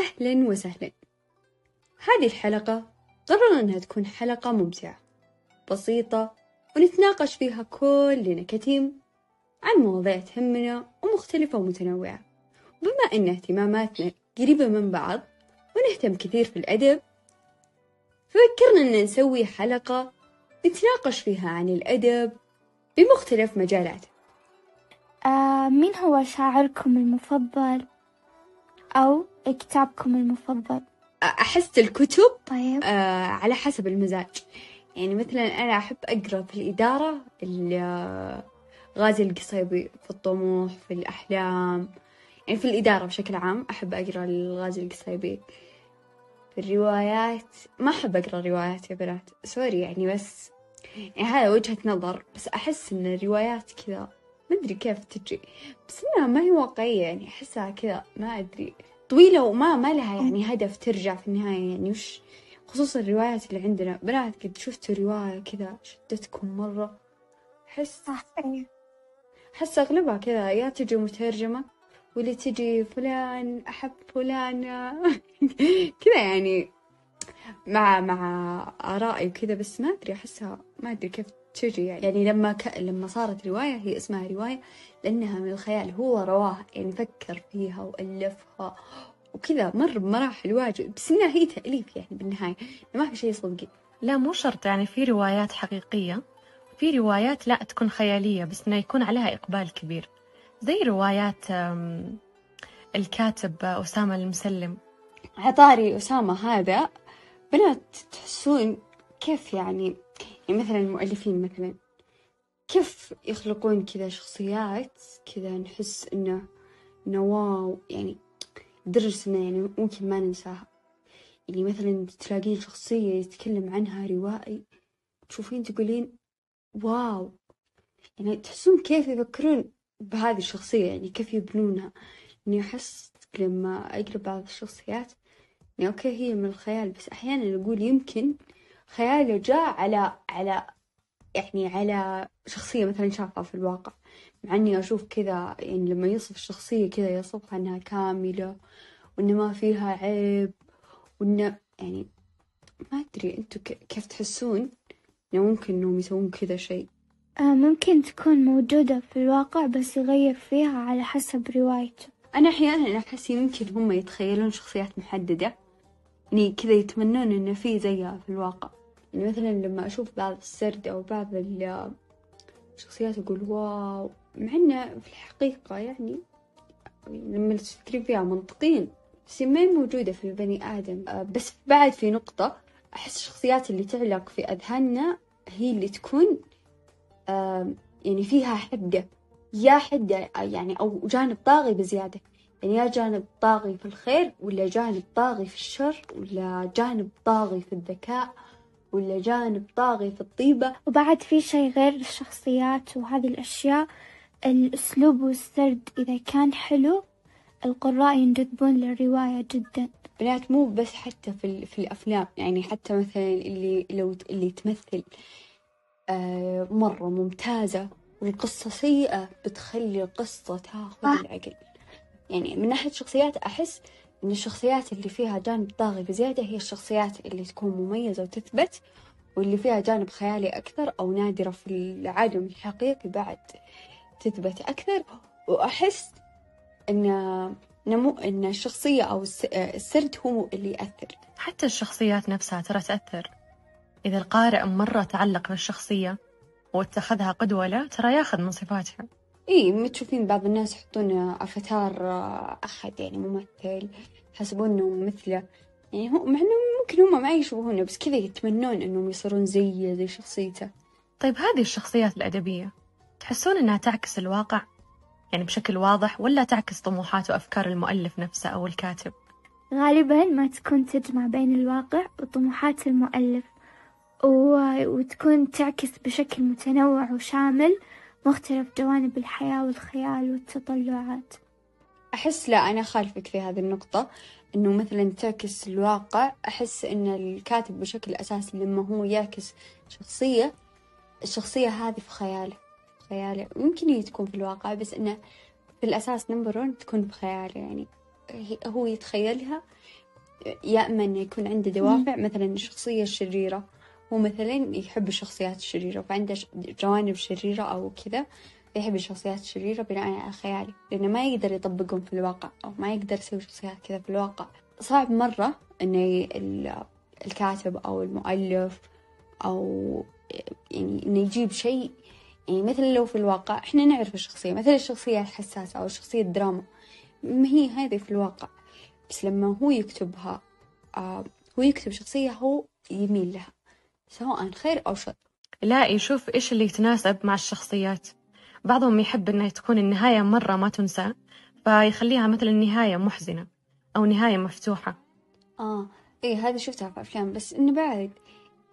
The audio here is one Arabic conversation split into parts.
أهلا وسهلا. هذه الحلقة قررنا أنها تكون حلقة ممتعة بسيطة ونتناقش فيها كلنا كتيم عن مواضيع تهمنا ومختلفة ومتنوعة. بما أن اهتماماتنا قريبة من بعض ونهتم كثير في الأدب ففكرنا أن نسوي حلقة نتناقش فيها عن الأدب بمختلف مجالاته آه مين هو شاعركم المفضل؟ أو كتابكم المفضل؟ أحس الكتب طيب. آه على حسب المزاج. يعني مثلا أنا أحب أقرأ في الإدارة ال- غازي القصيبي في الطموح في الأحلام. يعني في الإدارة بشكل عام أحب أقرأ الغازي القصيبي. في الروايات ما أحب أقرأ روايات يا بنات. سوري يعني بس. يعني هذا وجهة نظر بس أحس إن الروايات كذا. ما أدري كيف تجي. بس إنها ما هي واقعية يعني أحسها كذا ما أدري. طويلة وما ما لها يعني هدف ترجع في النهاية يعني وش؟ خصوصا الروايات اللي عندنا. بنات قد شفتوا رواية كذا شدتكم مرة. أحس صح أيوة. أحس أغلبها كذا يا تجي مترجمة واللي تجي فلان أحب فلانة. كذا يعني مع مع آرائي وكذا بس ما أدري أحسها ما أدري كيف تجي يعني, يعني لما ك... لما صارت رواية هي اسمها رواية لأنها من الخيال هو رواها يعني فكر فيها وألفها وكذا مر بمراحل واجد بس إنها هي تأليف يعني بالنهاية ما في شيء صدقي لا مو شرط يعني في روايات حقيقية في روايات لا تكون خيالية بس إنه يكون عليها إقبال كبير. زي روايات الكاتب أسامة المسلم. عطاري أسامة هذا بنات تحسون كيف يعني يعني مثلا المؤلفين مثلا كيف يخلقون كذا شخصيات كذا نحس إنه إنه واو يعني لدرجة إنه يعني ممكن ما ننساها. يعني مثلا تلاقين شخصية يتكلم عنها روائي تشوفين تقولين واو. يعني تحسون كيف يفكرون بهذه الشخصية يعني كيف يبنونها. إني أحس لما أقرأ بعض الشخصيات يعني أوكي هي من الخيال بس أحيانا أقول يمكن خياله جاء على على يعني على شخصية مثلا شافها في الواقع. مع إني أشوف كذا يعني لما يصف الشخصية كذا يصفها إنها كاملة وإن ما فيها عيب وإن يعني ما أدري أنتوا كيف تحسون إنه ممكن إنهم يسوون كذا شيء. آه ممكن تكون موجودة في الواقع بس يغير فيها على حسب روايته. أنا أحيانا أحس يمكن هم يتخيلون شخصيات محددة. يعني كذا يتمنون إن في زيها في الواقع. يعني مثلا لما أشوف بعض السرد أو بعض ال- الشخصيات أقول واو مع إنه في الحقيقة يعني لما تفكرين فيها منطقيا بس ما هي موجودة في البني آدم. آه، بس بعد في نقطة أحس الشخصيات اللي تعلق في أذهاننا هي اللي تكون يعني فيها حدة يا حدة يعني أو جانب طاغي بزيادة. يعني يا جانب طاغي في الخير ولا جانب طاغي في الشر ولا جانب طاغي في الذكاء. ولا جانب طاغي في الطيبة. وبعد في شي غير الشخصيات وهذه الأشياء الأسلوب والسرد إذا كان حلو القراء ينجذبون للرواية جدا. بنات مو بس حتى في, في الأفلام يعني حتى مثلا اللي لو اللي تمثل آه مرة ممتازة والقصة سيئة بتخلي القصة تاخذ صح. العقل. يعني من ناحية شخصيات أحس إن الشخصيات اللي فيها جانب طاغي بزيادة هي الشخصيات اللي تكون مميزة وتثبت واللي فيها جانب خيالي أكثر أو نادرة في العالم الحقيقي بعد تثبت أكثر. وأحس إن نمو إن الشخصية أو الس- السرد هو اللي يأثر. حتى الشخصيات نفسها ترى تأثر. إذا القارئ مرة تعلق بالشخصية واتخذها قدوة له ترى ياخذ من صفاتها. إيه ما تشوفين بعض الناس يحطون أفاتار آه، أحد يعني ممثل يحسبون إنهم مثله. يعني هو مع إنه ممكن هم ما يشوفونه بس كذا يتمنون إنهم يصيرون زيه زي شخصيته. طيب هذه الشخصيات الأدبية تحسون إنها تعكس الواقع؟ يعني بشكل واضح ولا تعكس طموحات وأفكار المؤلف نفسه أو الكاتب؟ غالبا ما تكون تجمع بين الواقع وطموحات المؤلف و... وتكون تعكس بشكل متنوع وشامل مختلف جوانب الحياة والخيال والتطلعات. أحس لا أنا خالفك في هذه النقطة إنه مثلا تعكس الواقع أحس إن الكاتب بشكل أساسي لما هو يعكس شخصية الشخصية هذه في خياله خياله. يمكن هي تكون في الواقع بس إنه في الأساس نمبر ون تكون بخياله يعني هو يتخيلها يا إما إنه يكون عنده دوافع مثلا الشخصية الشريرة. هو مثلا يحب الشخصيات الشريرة فعنده جوانب شريرة أو كذا يحب الشخصيات الشريرة بناء على خيالي لأنه ما يقدر يطبقهم في الواقع أو ما يقدر يسوي شخصيات كذا في الواقع. صعب مرة إنه الكاتب أو المؤلف أو يعني إنه يجيب شيء يعني مثلا لو في الواقع إحنا نعرف الشخصية مثلا الشخصية الحساسة أو الشخصية الدراما ما هي هذه في الواقع بس لما هو يكتبها آه هو يكتب شخصية هو يميل لها. سواء خير أو شر. لا يشوف إيش اللي يتناسب مع الشخصيات. بعضهم يحب إنها تكون النهاية مرة ما تنسى فيخليها مثلا نهاية محزنة أو نهاية مفتوحة. آه إيه هذا شفتها في أفلام بس إنه بعد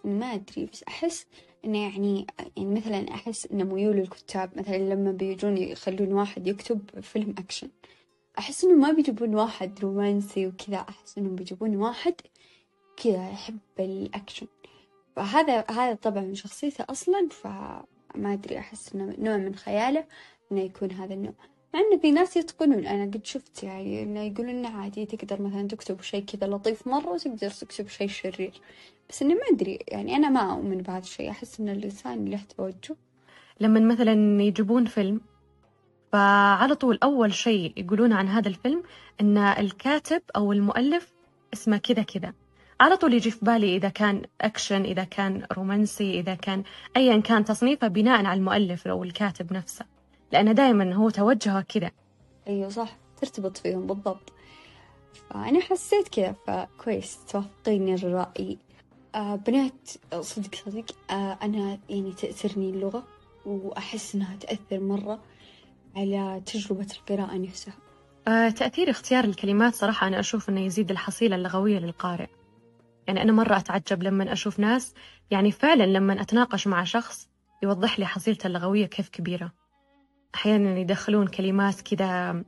ما أدري بس أحس إنه يعني يعني مثلا أحس إنه ميول الكتاب مثلا لما بيجون يخلون واحد يكتب فيلم أكشن أحس إنه ما بيجيبون واحد رومانسي وكذا أحس إنهم بيجيبون واحد كذا يحب الأكشن. فهذا هذا طبعا من شخصيته أصلا فما أدري أحس إنه نوع من خياله إنه يكون هذا النوع. مع إنه في ناس يتقنون أنا قد شفت يعني إنه يقولون إنه عادي تقدر مثلا تكتب شيء كذا لطيف مرة وتقدر تكتب شيء شرير. بس إنه ما أدري يعني أنا ما أؤمن بهذا الشيء. أحس إن الإنسان له توجه. لما مثلا يجيبون فيلم فعلى طول أول شيء يقولون عن هذا الفيلم إن الكاتب أو المؤلف اسمه كذا كذا. على طول يجي في بالي إذا كان أكشن إذا كان رومانسي إذا كان أيا كان تصنيفه بناء على المؤلف أو الكاتب نفسه. لأنه دائما هو توجهه كذا. أيوة صح. ترتبط فيهم بالضبط. فأنا حسيت كذا فكويس. توافقيني الرأي. آه بنات صدق صدق. آه أنا يعني تأثرني اللغة وأحس إنها تأثر مرة على تجربة القراءة نفسها. آه، تأثير اختيار الكلمات صراحة أنا أشوف أنه يزيد الحصيلة اللغوية للقارئ. يعني أنا مرة أتعجب لما أشوف ناس يعني فعلا لما أتناقش مع شخص يوضح لي حصيلته اللغوية كيف كبيرة. أحيانا يدخلون كلمات كذا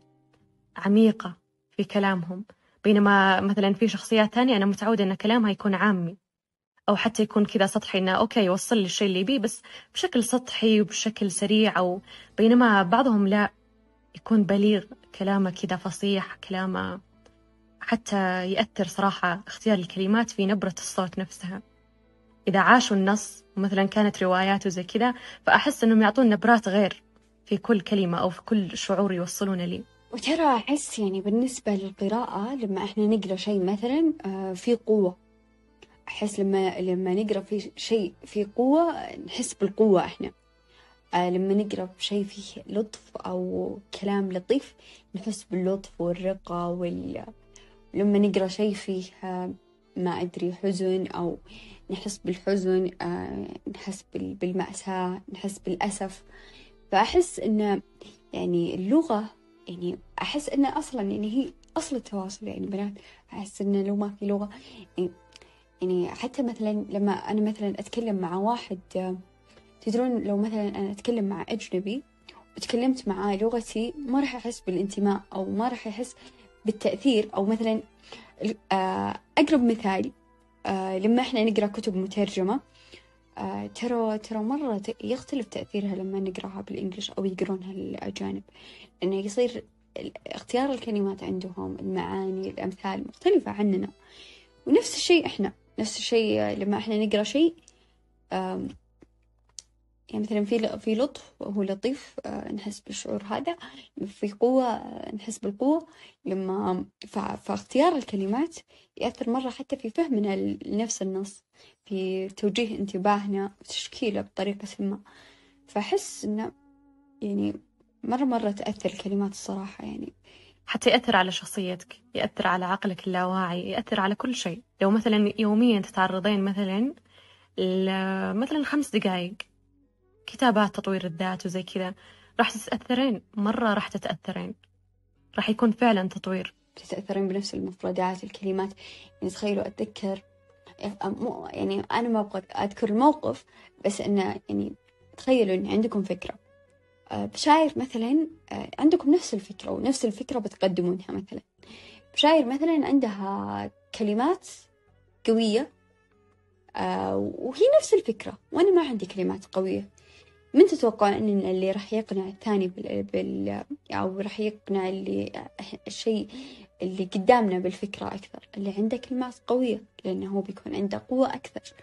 عميقة في كلامهم بينما مثلا في شخصيات تانية أنا متعودة أن كلامها يكون عامي أو حتى يكون كذا سطحي إنه أوكي يوصل لي الشيء اللي يبيه بس بشكل سطحي وبشكل سريع أو بينما بعضهم لا يكون بليغ كلامه كذا فصيح كلامه حتى يأثر صراحة اختيار الكلمات في نبرة الصوت نفسها. إذا عاشوا النص مثلا كانت روايات وزي كذا فأحس إنهم يعطون نبرات غير في كل كلمة أو في كل شعور يوصلونه لي. وترى أحس يعني بالنسبة للقراءة لما إحنا نقرأ شيء مثلا آه، في قوة. أحس لما لما نقرأ في شيء في قوة نحس بالقوة إحنا. آه، لما نقرأ شيء فيه لطف أو كلام لطيف نحس باللطف والرقة وال لما نقرأ شيء فيه آه، ما أدري حزن أو نحس بالحزن آه، نحس بال- بالمأساة نحس بالأسف. فأحس إن يعني اللغة يعني أحس إن أصلا يعني هي أصل التواصل يعني بنات. أحس إن لو ما في لغة يعني, يعني حتى مثلا لما أنا مثلا أتكلم مع واحد آه، تدرون لو مثلا أنا أتكلم مع أجنبي وتكلمت معاه لغتي ما راح يحس بالانتماء أو ما راح يحس بالتأثير أو مثلا آه، أقرب مثال آه، لما إحنا نقرأ كتب مترجمة آه، ترى ترى مرة يختلف تأثيرها لما نقرأها بالإنجليش أو يقرونها الأجانب. لأنه يصير اختيار الكلمات عندهم المعاني الأمثال مختلفة عننا. ونفس الشيء إحنا نفس الشيء لما إحنا نقرأ شيء يعني مثلا في في لطف وهو لطيف آه، نحس بالشعور هذا. في قوة آه، نحس بالقوة لما فاختيار الكلمات يأثر مرة حتى في فهمنا لنفس النص في توجيه انتباهنا وتشكيله بطريقة ما. فأحس إنه يعني مرة مرة تأثر الكلمات الصراحة يعني. حتى يأثر على شخصيتك يأثر على عقلك اللاواعي يأثر على كل شيء. لو مثلا يوميا تتعرضين مثلا مثلا خمس دقائق كتابات تطوير الذات وزي كذا راح تتأثرين مرة راح تتأثرين. راح يكون فعلا تطوير. تتأثرين بنفس المفردات الكلمات. يعني تخيلوا أتذكر يعني أنا ما أبغى أذكر الموقف بس إنه يعني تخيلوا إن عندكم فكرة. آه، بشاير مثلا آه، عندكم نفس الفكرة ونفس الفكرة بتقدمونها مثلا. بشاير مثلا عندها كلمات قوية آه، وهي نفس الفكرة وأنا ما عندي كلمات قوية. من تتوقعون إن اللي راح يقنع الثاني بال, بال... أو راح يقنع اللي الشيء اللي قدامنا بالفكرة أكثر؟ اللي عنده كلمات قوية لأنه هو بيكون عنده قوة أكثر.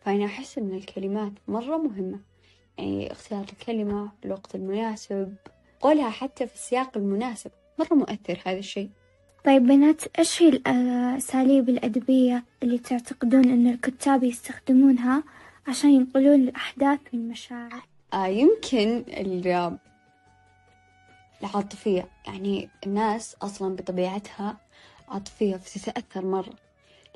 فأنا أحس إن الكلمات مرة مهمة. يعني اختيار الكلمة في الوقت المناسب قولها حتى في السياق المناسب. مرة مؤثر هذا الشيء. طيب بنات إيش هي الأساليب الأدبية اللي تعتقدون أن الكتاب يستخدمونها عشان ينقلون الأحداث والمشاعر؟ آه يمكن العاطفية. يعني الناس أصلا بطبيعتها عاطفية فتتأثر مرة.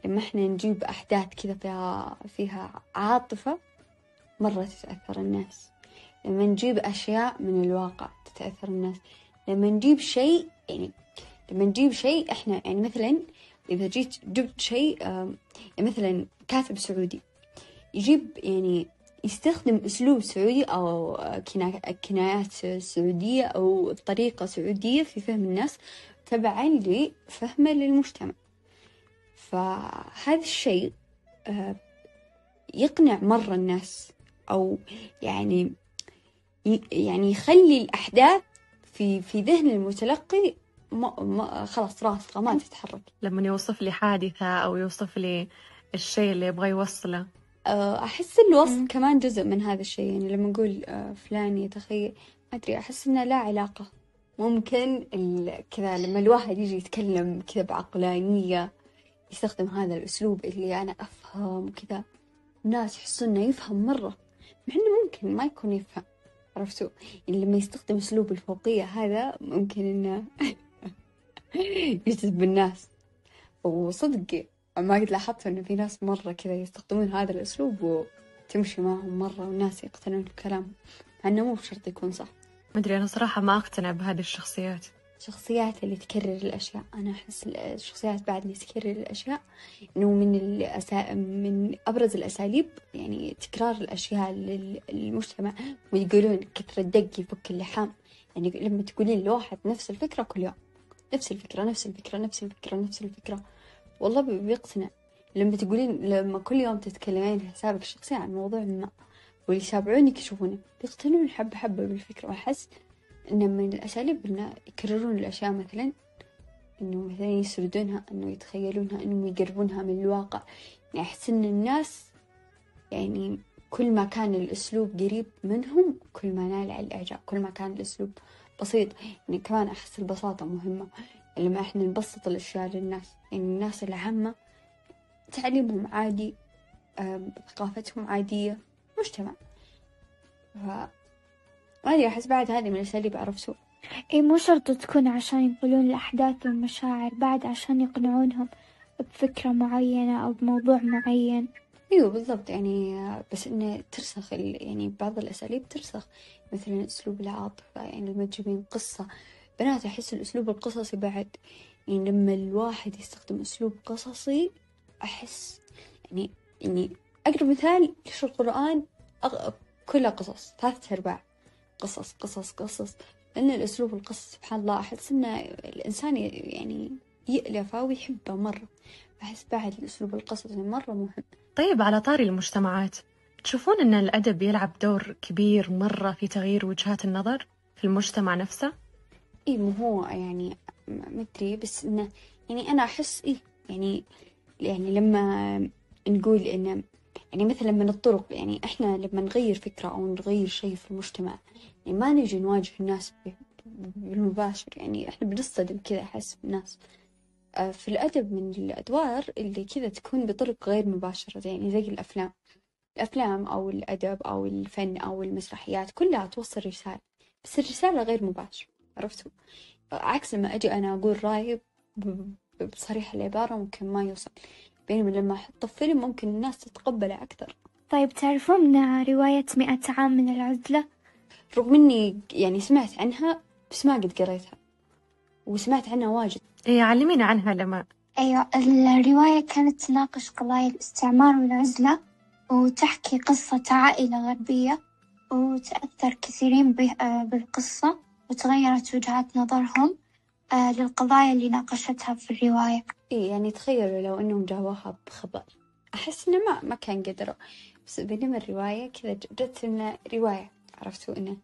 لما إحنا نجيب أحداث كذا فيها فيها عاطفة مرة تتأثر الناس. لما نجيب أشياء من الواقع تتأثر الناس. لما نجيب شيء يعني لما نجيب شيء إحنا يعني مثلا إذا جيت جبت شيء يعني مثلا كاتب سعودي يجيب يعني يستخدم أسلوب سعودي أو كنايات سعودية أو طريقة سعودية في فهم الناس تبعا لفهمه للمجتمع. فهذا الشيء يقنع مرة الناس أو يعني يعني يخلي الأحداث في في ذهن المتلقي ما ما خلاص راسخة ما تتحرك. لما يوصف لي حادثة أو يوصف لي الشيء اللي يبغى يوصله. آه، أحس الوصف كمان جزء من هذا الشيء. يعني لما نقول آه، فلان يتخيل ما أدري أحس إنه لا علاقة. ممكن كذا لما الواحد يجي يتكلم كذا بعقلانية يستخدم هذا الأسلوب اللي أنا أفهم كذا. الناس يحسون إنه يفهم مرة مع إنه ممكن ما يكون يفهم. عرفتوا؟ يعني لما يستخدم أسلوب الفوقية هذا ممكن إنه يجذب الناس. وصدق ما قد لاحظت إنه في ناس مرة كذا يستخدمون هذا الأسلوب وتمشي معهم مرة والناس يقتنعون بكلامهم مع إنه مو بشرط يكون صح. ما أدري أنا صراحة ما أقتنع بهذه الشخصيات. الشخصيات اللي تكرر الأشياء. أنا أحس الشخصيات بعد اللي تكرر الأشياء إنه من الأسا... من أبرز الأساليب يعني تكرار الأشياء للمجتمع. ويقولون كثر الدق يفك اللحام. يعني لما تقولين لواحد نفس الفكرة كل يوم. نفس الفكرة نفس الفكرة نفس الفكرة نفس الفكرة. والله بيقتنع. لما تقولين لما كل يوم تتكلمين في حسابك الشخصي عن موضوع ما واللي يتابعونك يشوفونه بيقتنعون حبة حبة بالفكرة. وأحس إنه من الأساليب إنه يكررون الأشياء مثلا إنه مثلا يسردونها إنه يتخيلونها إنهم يقربونها من الواقع. يعني أحس إن الناس يعني كل ما كان الأسلوب قريب منهم كل ما نال على الإعجاب كل ما كان الأسلوب بسيط. يعني كمان أحس البساطة مهمة. لما إحنا نبسط الأشياء للناس. يعني الناس العامة تعليمهم عادي ثقافتهم عادية مجتمع. ف ما أدري أحس بعد هذه من الأساليب عرفتوا إي مو شرط تكون عشان ينقلون الأحداث والمشاعر بعد عشان يقنعونهم بفكرة معينة أو بموضوع معين. إيوه بالضبط. يعني بس إنه ترسخ يعني بعض الأساليب ترسخ. مثلا أسلوب العاطفة يعني لما تجيبين قصة بنات أحس الأسلوب القصصي بعد. يعني لما الواحد يستخدم أسلوب قصصي أحس يعني يعني أقرب مثال ليش القرآن أغ... كلها قصص ثلاثة أرباع قصص قصص قصص. لأن الأسلوب القصص سبحان الله أحس إن الإنسان يعني يألفه ويحبه مرة. أحس بعد الأسلوب القصصي مرة مهم. طيب على طاري المجتمعات تشوفون أن الأدب يلعب دور كبير مرة في تغيير وجهات النظر في المجتمع نفسه؟ إيه مو هو يعني ما أدري بس إنه يعني أنا أحس إيه يعني يعني لما نقول إنه يعني مثلا من الطرق يعني إحنا لما نغير فكرة أو نغير شيء في المجتمع يعني ما نجي نواجه الناس بالمباشر يعني إحنا بنصطدم كذا أحس بالناس. آه، في الأدب من الأدوار اللي كذا تكون بطرق غير مباشرة يعني زي الأفلام. الأفلام أو الأدب أو الفن أو المسرحيات كلها توصل رسالة بس الرسالة غير مباشرة. عرفتوا؟ عكس لما أجي أنا أقول رأيي بصريح العبارة ممكن ما يوصل. بينما لما أحطه في فيلم ممكن الناس تتقبله أكثر. طيب تعرفون رواية مئة عام من العزلة؟ رغم إني يعني سمعت عنها بس ما قد قريتها. وسمعت عنها واجد. إيه علمينا عنها لما. أيوة الرواية كانت تناقش قضايا الاستعمار والعزلة وتحكي قصة عائلة غربية وتأثر كثيرين بالقصة. وتغيرت وجهات نظرهم للقضايا اللي ناقشتها في الرواية. إيه يعني تخيلوا لو إنهم جابوها بخبر. أحس إنه ما ما كان قدروا. بس بينما الرواية كذا جت لنا رواية عرفتوا إنه؟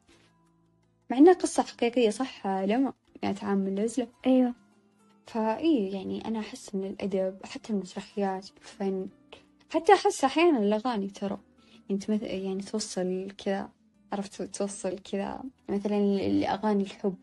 مع إنها قصة حقيقية صح؟ لما يعني عام العزلة أيوة. فإي يعني أنا أحس إن الأدب حتى المسرحيات الفن حتى أحس أحيانا الأغاني ترى. يعني. يعني توصل كذا عرفت توصل كذا مثلا الأغاني الحب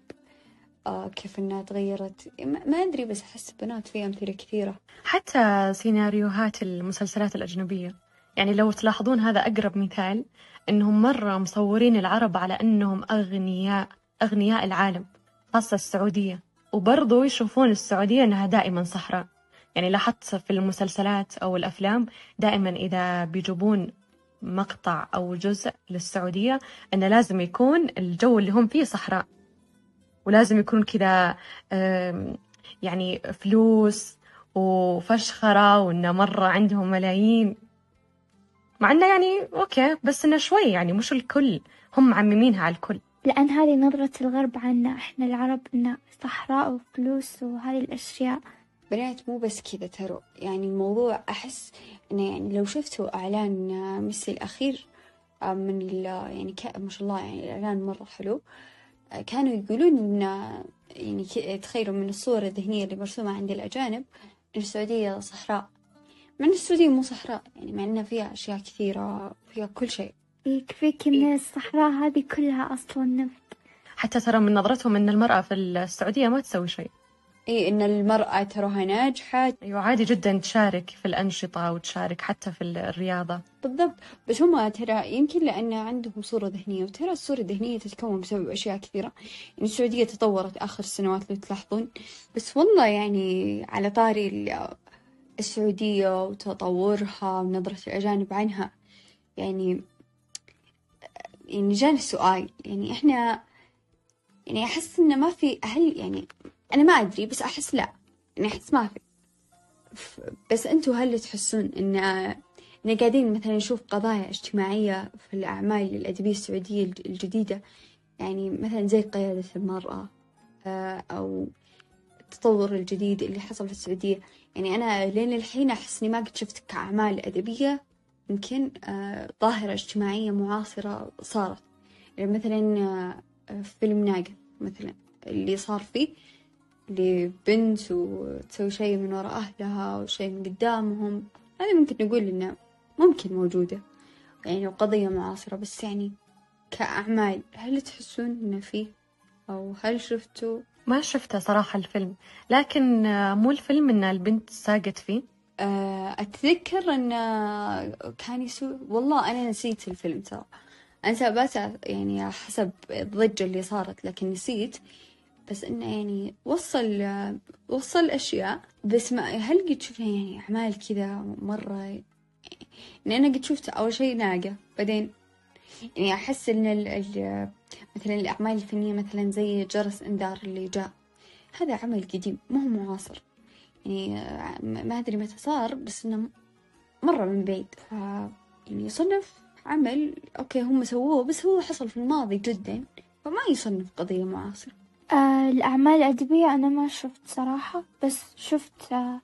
آه كيف إنها تغيرت. ما أدري بس أحس بنات في أمثلة كثيرة. حتى سيناريوهات المسلسلات الأجنبية. يعني لو تلاحظون هذا أقرب مثال إنهم مرة مصورين العرب على إنهم أغنياء أغنياء العالم خاصة السعودية. وبرضو يشوفون السعودية إنها دائما صحراء. يعني لاحظت في المسلسلات أو الأفلام دائما إذا بيجيبون مقطع أو جزء للسعودية أنه لازم يكون الجو اللي هم فيه صحراء ولازم يكون كذا يعني فلوس وفشخرة وإنه مرة عندهم ملايين. مع إنه يعني أوكي بس إنه شوي يعني مش الكل هم معممينها على الكل. لأن هذه نظرة الغرب عنا إحنا العرب إن صحراء وفلوس وهذه الأشياء. بنات مو بس كذا ترى. يعني الموضوع أحس إنه يعني لو شفتوا إعلان آه، ميسي الأخير آه، من ال يعني ك- ما شاء الله يعني الإعلان مرة حلو. آه، كانوا يقولون إن آه، يعني ك- تخيلوا من الصورة الذهنية اللي مرسومة عند الأجانب إن السعودية صحراء. مع إن السعودية مو صحراء يعني مع إنها فيها أشياء كثيرة فيها كل شيء. يكفيك إن الصحراء هذه كلها أصلا نفط. حتى ترى من نظرتهم إن المرأة في السعودية ما تسوي شيء. إيه إن المرأة تراها ناجحة. أيوة عادي جدا تشارك في الأنشطة وتشارك حتى في الرياضة. بالضبط. بس هم ترى يمكن لأن عندهم صورة ذهنية وترى الصورة الذهنية تتكون بسبب أشياء كثيرة. يعني السعودية تطورت آخر السنوات لو تلاحظون. بس والله يعني على طاري ال- السعودية وتطورها ونظرة الأجانب عنها يعني يعني جاني السؤال يعني إحنا يعني أحس إنه ما في هل يعني أنا ما أدري بس أحس لا. يعني أحس ما في. بس أنتوا هل تحسون إن إن قاعدين مثلا نشوف قضايا اجتماعية في الأعمال الأدبية السعودية الج- الجديدة؟ يعني مثلا زي قيادة المرأة آه، أو التطور الجديد اللي حصل في السعودية. يعني أنا لين الحين أحس إني ما قد شفت كأعمال أدبية يمكن آه، ظاهرة اجتماعية معاصرة صارت. يعني مثلا آه، فيلم ناقة مثلا اللي صار فيه. اللي بنت وتسوي شيء من وراء أهلها وشيء من قدامهم. هذه ممكن نقول إنها ممكن موجودة. يعني قضية معاصرة بس يعني كأعمال هل تحسون إنه فيه أو هل شفتوا؟ ما شفته صراحة الفيلم. لكن آه، مو الفيلم إن البنت ساقت فيه؟ آه، أتذكر أن كان يسوي والله أنا نسيت الفيلم ترى. أنا تابعت يعني حسب الضجة اللي صارت لكن نسيت بس إنه يعني وصل وصل أشياء بس ما هل قد شفنا يعني أعمال كذا مرة؟ يعني أنا قد شفت أول شيء ناقة بعدين يعني أحس إن ال ال مثلا الأعمال الفنية مثلا زي جرس إنذار اللي جاء هذا عمل قديم ما هو معاصر. يعني ما أدري متى صار بس إنه مرة من بعيد. ف يعني يصنف عمل أوكي هم سووه بس هو حصل في الماضي جدا فما يصنف قضية معاصرة آه الأعمال الأدبية أنا ما شفت صراحة بس شفت آه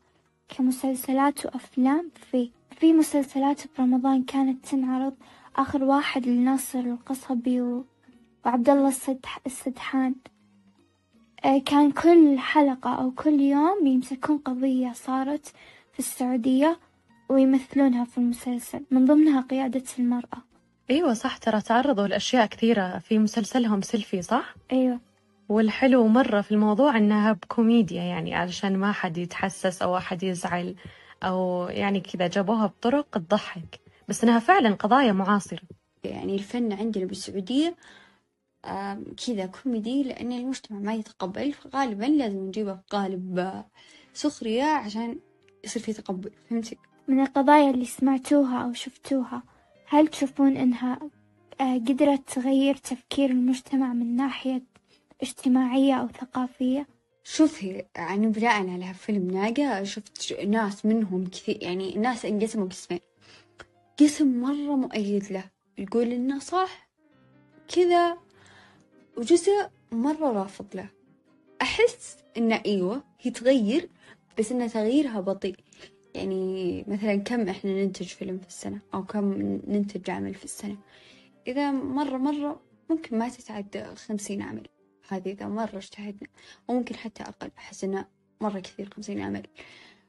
كمسلسلات وأفلام. في في مسلسلات برمضان كانت تنعرض. آخر واحد لناصر القصبي و... وعبد الله السدح... السدحان. آه كان كل حلقة أو كل يوم يمسكون قضية صارت في السعودية ويمثلونها في المسلسل من ضمنها قيادة المرأة. أيوة صح ترى تعرضوا لأشياء كثيرة في مسلسلهم سيلفي صح؟ أيوة. والحلو مرة في الموضوع إنها بكوميديا يعني علشان ما حد يتحسس أو أحد يزعل أو يعني كذا جابوها بطرق تضحك. بس إنها فعلا قضايا معاصرة. يعني الفن عندنا بالسعودية كذا كوميدي لأن المجتمع ما يتقبل فغالبا لازم نجيبه بقالب آه، سخرية عشان يصير في تقبل. فهمتي؟ من القضايا اللي سمعتوها أو شفتوها هل تشوفون إنها آه، قدرت تغير تفكير المجتمع من ناحية اجتماعية أو ثقافية؟ شوفي يعني بناء على فيلم ناقة شفت ناس منهم كثير يعني الناس انقسموا قسمين. قسم مرة مؤيد له يقول إنه صح كذا وجزء مرة رافض له. أحس إنه أيوة هي تغير بس إن تغييرها بطيء. يعني مثلا كم إحنا ننتج فيلم في السنة؟ أو كم ننتج عمل في السنة؟ إذا مرة مرة ممكن ما تتعدى خمسين عمل. إذا مرة اجتهدنا وممكن حتى أقل أحس إنه مرة كثير خمسين عمل.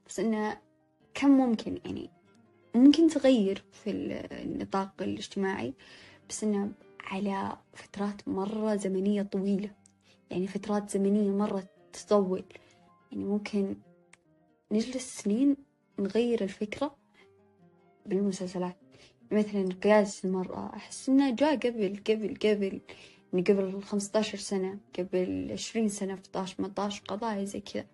بس إنه كم ممكن يعني ممكن تغير في النطاق الاجتماعي بس إنه على فترات مرة زمنية طويلة. يعني فترات زمنية مرة تطول. يعني ممكن نجلس سنين نغير الفكرة بالمسلسلات. مثلا قيادة المرأة أحس إنه جاء قبل قبل قبل. يعني قبل خمسطعشر سنة قبل عشرين سنة ستاش تمنتاش قضايا زي كذا.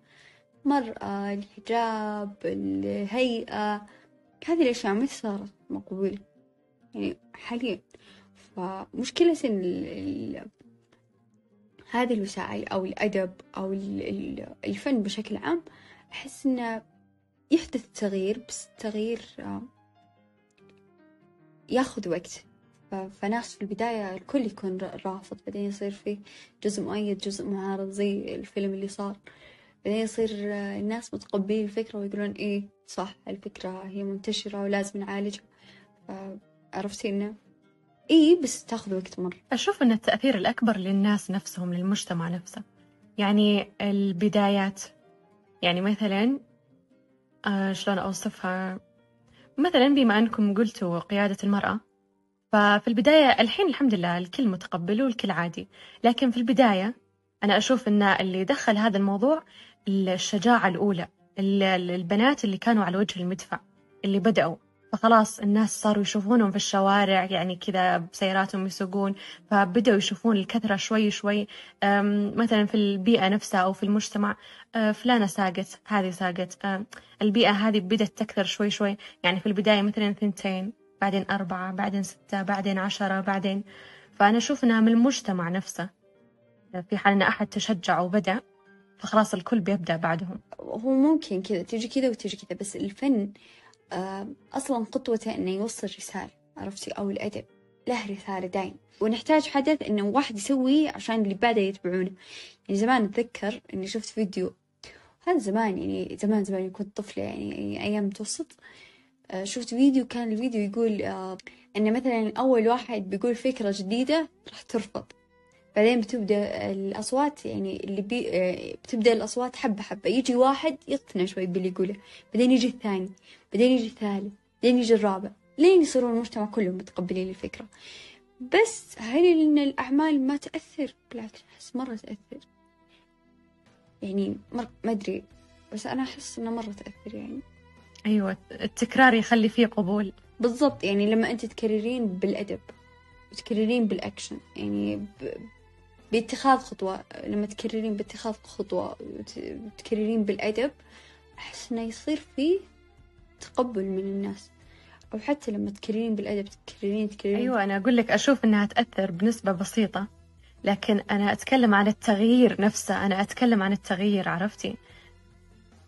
المرأة الحجاب الهيئة هذه الأشياء متى صارت مقبولة. يعني حاليا. فمشكلة ال هذه الوسائل أو الأدب أو الفن بشكل عام أحس إنه يحدث تغيير بس التغيير ياخذ وقت. فناس في البداية الكل يكون رافض. بعدين يصير فيه جزء مؤيد جزء معارض زي الفيلم اللي صار. بعدين يصير الناس متقبلين الفكرة ويقولون إيه صح الفكرة هي منتشرة ولازم نعالجها. عرفتي إنه؟ إيه بس تاخذ وقت مرة. أشوف أن التأثير الأكبر للناس نفسهم للمجتمع نفسه. يعني البدايات يعني مثلا آه شلون أوصفها؟ مثلا بما أنكم قلتوا قيادة المرأة ففي البداية الحين الحمد لله الكل متقبل والكل عادي. لكن في البداية أنا أشوف أن اللي دخل هذا الموضوع الشجاعة الأولى البنات اللي كانوا على وجه المدفع اللي بدأوا. فخلاص الناس صاروا يشوفونهم في الشوارع يعني كذا بسياراتهم يسوقون فبدأوا يشوفون الكثرة شوي شوي. مثلا في البيئة نفسها أو في المجتمع أه، فلانة ساقت هذه ساقت البيئة هذه بدأت تكثر شوي شوي. يعني في البداية مثلا ثنتين بعدين أربعة بعدين ستة بعدين عشرة بعدين فأنا أشوف إنها من المجتمع نفسه. في حال إن أحد تشجع وبدأ فخلاص الكل بيبدأ بعدهم. هو ممكن كذا تيجي كذا وتيجي كذا بس الفن أصلا خطوته إنه يوصل رسالة عرفتي؟ أو الأدب. له رسالة دايم. ونحتاج حدث إنه واحد يسويه عشان اللي بعده يتبعونه. يعني زمان أتذكر إني شفت فيديو هذا زمان يعني زمان زمان كنت طفلة يعني أيام متوسط. آه، شفت فيديو كان الفيديو يقول آه، إن مثلا أول واحد بيقول فكرة جديدة راح ترفض. بعدين بتبدأ الأصوات يعني اللي بي آه، بتبدأ الأصوات حبة حبة. يجي واحد يقتنع شوي باللي يقوله. بعدين يجي الثاني. بعدين يجي الثالث. بعدين يجي الرابع. لين يصيرون المجتمع كلهم متقبلين الفكرة. بس هل إن الأعمال ما تأثر؟ بالعكس أحس مرة تأثر. يعني مر... ما أدري. بس أنا أحس إنها مرة تأثر يعني. أيوة التكرار يخلي فيه قبول. بالضبط يعني لما أنت تكررين بالأدب وتكررين بالأكشن يعني ب... باتخاذ خطوة لما تكررين باتخاذ خطوة وتكررين بالأدب أحس إنه يصير فيه تقبل من الناس. أو حتى لما تكررين بالأدب تكررين تكررين. أيوة أنا أقول لك أشوف إنها تأثر بنسبة بسيطة لكن أنا أتكلم عن التغيير نفسه أنا أتكلم عن التغيير عرفتي؟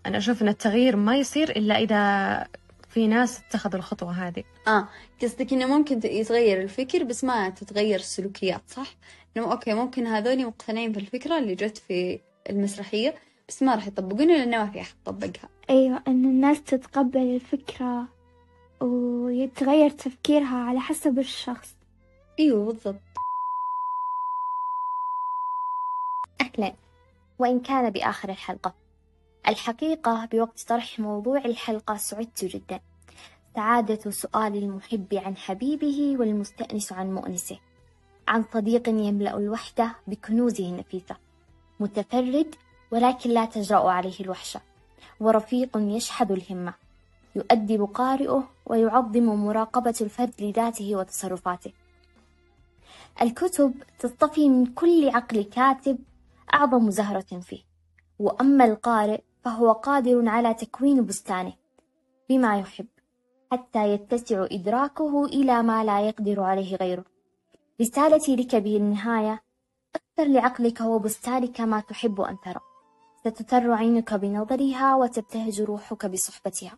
أنا أشوف إن التغيير ما يصير إلا إذا في ناس اتخذوا الخطوة هذه. آه قصدك إنه ممكن يتغير الفكر بس ما تتغير السلوكيات صح؟ إنه أوكي ممكن هذول مقتنعين في الفكرة اللي جت في المسرحية بس ما راح يطبقون لأنه ما في أحد طبقها. أيوة إن الناس تتقبل الفكرة ويتغير تفكيرها على حسب الشخص. أيوة بالضبط. أهلا. وإن كان بآخر الحلقة. الحقيقة بوقت طرح موضوع الحلقة سعدت جدا. سعادة سؤال المحب عن حبيبه والمستأنس عن مؤنسه. عن صديق يملأ الوحدة بكنوزه النفيسة متفرد ولكن لا تجرأ عليه الوحشة. ورفيق يشحذ الهمة. يؤدب قارئه ويعظم مراقبة الفرد لذاته وتصرفاته. الكتب تصطفي من كل عقل كاتب أعظم زهرة فيه. وأما القارئ فهو قادر على تكوين بستانه بما يحب حتى يتسع إدراكه إلى ما لا يقدر عليه غيره. رسالتي لك بالنهاية اختر لعقلك وبستانك ما تحب أن ترى. ستتر عينك بنظرها وتبتهج روحك بصحبتها.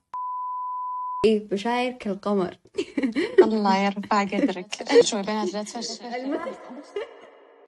إيه بشاير كالقمر الله يرفع قدرك. شوي بنات لا تفشل.